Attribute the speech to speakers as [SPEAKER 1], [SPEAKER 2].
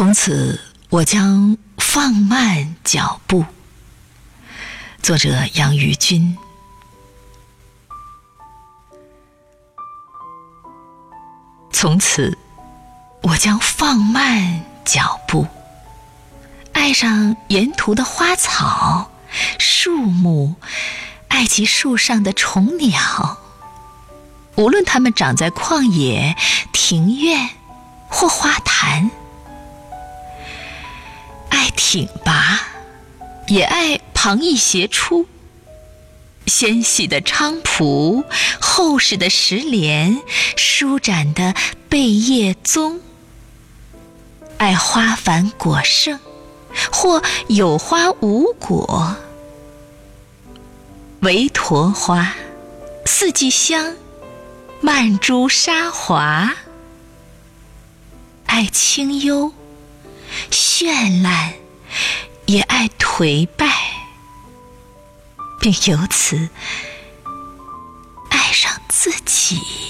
[SPEAKER 1] 从此，我将放慢脚步。作者：杨于君。从此，我将放慢脚步，爱上沿途的花草、树木，爱其树上的虫鸟。无论它们长在旷野、庭院或花坛，挺拔，也爱旁逸斜出。纤细的菖蒲，厚实的石莲，舒展的贝叶棕。爱花繁果盛，或有花无果。围陀花，四季香，曼珠沙华。爱清幽，绚烂，也爱颓败。并由此爱上自己。